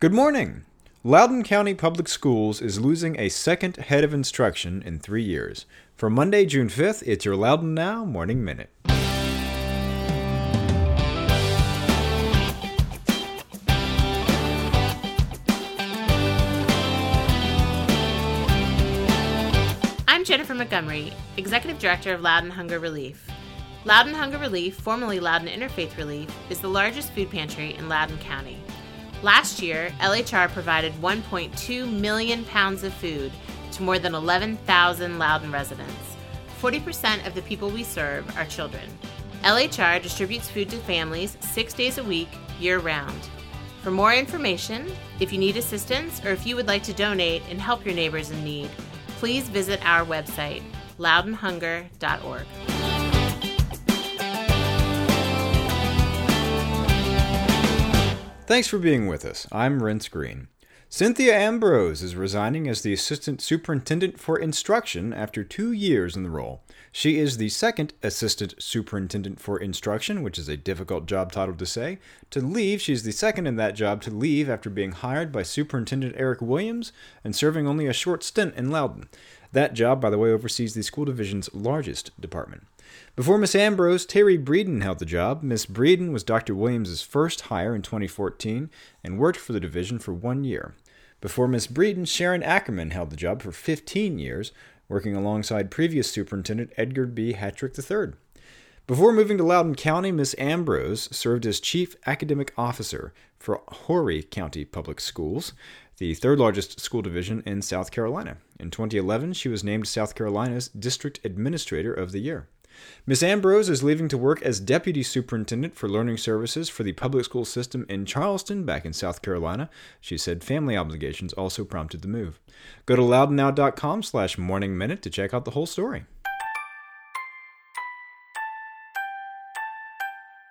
Good morning. Loudoun County Public Schools is losing a second head of instruction in three years. For Monday, June 5th, it's your Loudoun Now Morning Minute. I'm Jennifer Montgomery, Executive Director of Loudoun Hunger Relief. Loudoun Hunger Relief, formerly Loudoun Interfaith Relief, is the largest food pantry in Loudoun County. Last year, LHR provided 1.2 million pounds of food to more than 11,000 Loudoun residents. 40% of the people we serve are children. LHR distributes food to families six days a week, year round. For more information, if you need assistance, or if you would like to donate and help your neighbors in need, please visit our website, loudounhunger.org. Thanks for being with us. I'm Renss Greene. Cynthia Ambrose is resigning as the Assistant Superintendent for Instruction after two years in the role. She is the second Assistant Superintendent for Instruction, which is a difficult job title to say, to leave. She's the second in that job to leave after being hired by Superintendent Eric Williams and serving only a short stint in Loudoun. That job, by the way, oversees the school division's largest department. Before Miss Ambrose, Terry Breeden held the job. Miss Breeden was Dr. Williams' first hire in 2014 and worked for the division for one year. Before Miss Breeden, Sharon Ackerman held the job for 15 years, working alongside previous superintendent Edgar B. Hatrick III. Before moving to Loudoun County, Miss Ambrose served as Chief Academic Officer for Horry County Public Schools, the third largest school division in South Carolina. In 2011, she was named South Carolina's District Administrator of the Year. Miss Ambrose is leaving to work as Deputy Superintendent for Learning Services for the public school system in Charleston, back in South Carolina. She said family obligations also prompted the move. Go to loudounnow.com slash morning minute to check out the whole story.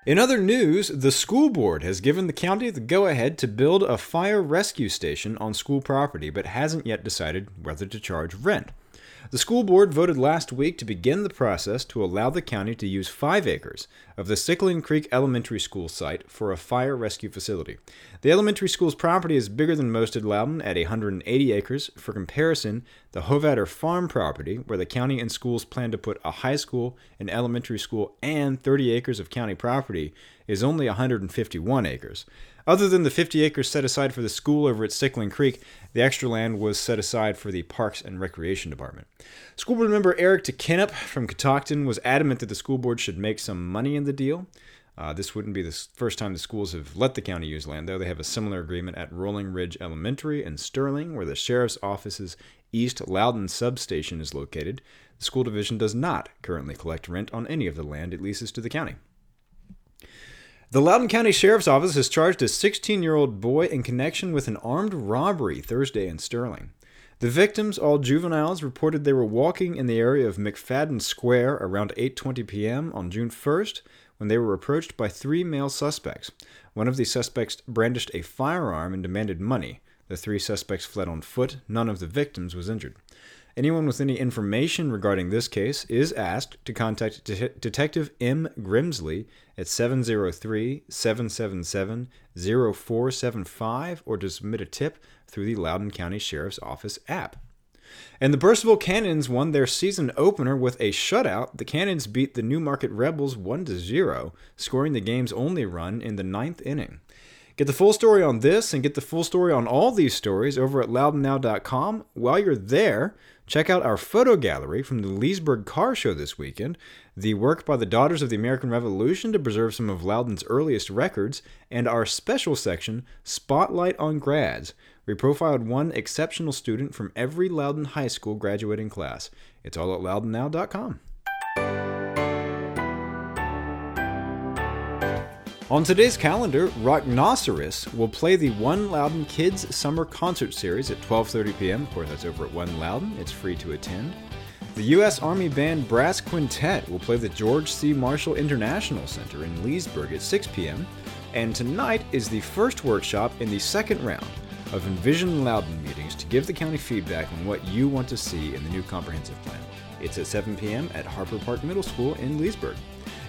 In other news, the school board has given the county the go ahead to build a fire rescue station on school property, but hasn't yet decided whether to charge rent. The school board voted last week to begin the process to allow the county to use five acres of the Sycolin Creek Elementary School site for a fire rescue facility. The elementary school's property is bigger than most at Loudoun at 180 acres. For comparison, the Hovatter Farm property, where the county and schools plan to put a high school, an elementary school, and 30 acres of county property, is only 151 acres. Other than the 50 acres set aside for the school over at Sycolin Creek, the extra land was set aside for the Parks and Recreation Department. School board member Eric DeKenipp from Catoctin was adamant that the school board should make some money in the deal. Uh, this wouldn't be the first time the schools have let the county use land, though. They have a similar agreement at Rolling Ridge Elementary in Sterling, where the sheriff's office's East Loudoun substation is located. The school division does not currently collect rent on any of the land it leases to the county. The Loudoun County Sheriff's Office has charged a 16 year old boy in connection with an armed robbery Thursday in Sterling. The victims, all juveniles, reported they were walking in the area of McFadden Square around 8:20 p.m. on June 1st when they were approached by three male suspects. One of the suspects brandished a firearm and demanded money. The three suspects fled on foot. None of the victims was injured. Anyone with any information regarding this case is asked to contact De- Detective M. Grimsley at 703 777 0475 or to submit a tip through the Loudoun County Sheriff's Office app. And the Purcellville Cannons won their season opener with a shutout. The Cannons beat the New Market Rebels 1 0, scoring the game's only run in the ninth inning. Get the full story on this and get the full story on all these stories over at loudounnow.com. While you're there, check out our photo gallery from the Leesburg Car Show this weekend, the work by the Daughters of the American Revolution to preserve some of Loudoun's earliest records, and our special section, Spotlight on Grads. We profiled one exceptional student from every Loudoun High School graduating class. It's all at loudounnow.com. On today's calendar, Rocknoceros will play the One Loudoun Kids Summer Concert Series at 12:30 p.m. Of course, that's over at One Loudoun. It's free to attend. The U.S. Army Band Brass Quintet will play the George C. Marshall International Center in Leesburg at 6 p.m. And tonight is the first workshop in the second round of Envision Loudoun meetings to give the county feedback on what you want to see in the new comprehensive plan. It's at 7 p.m. at Harper Park Middle School in Leesburg.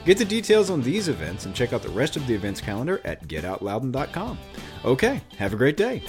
Get the details on these events and check out the rest of the events calendar at getoutloudoun.com. Okay, have a great day.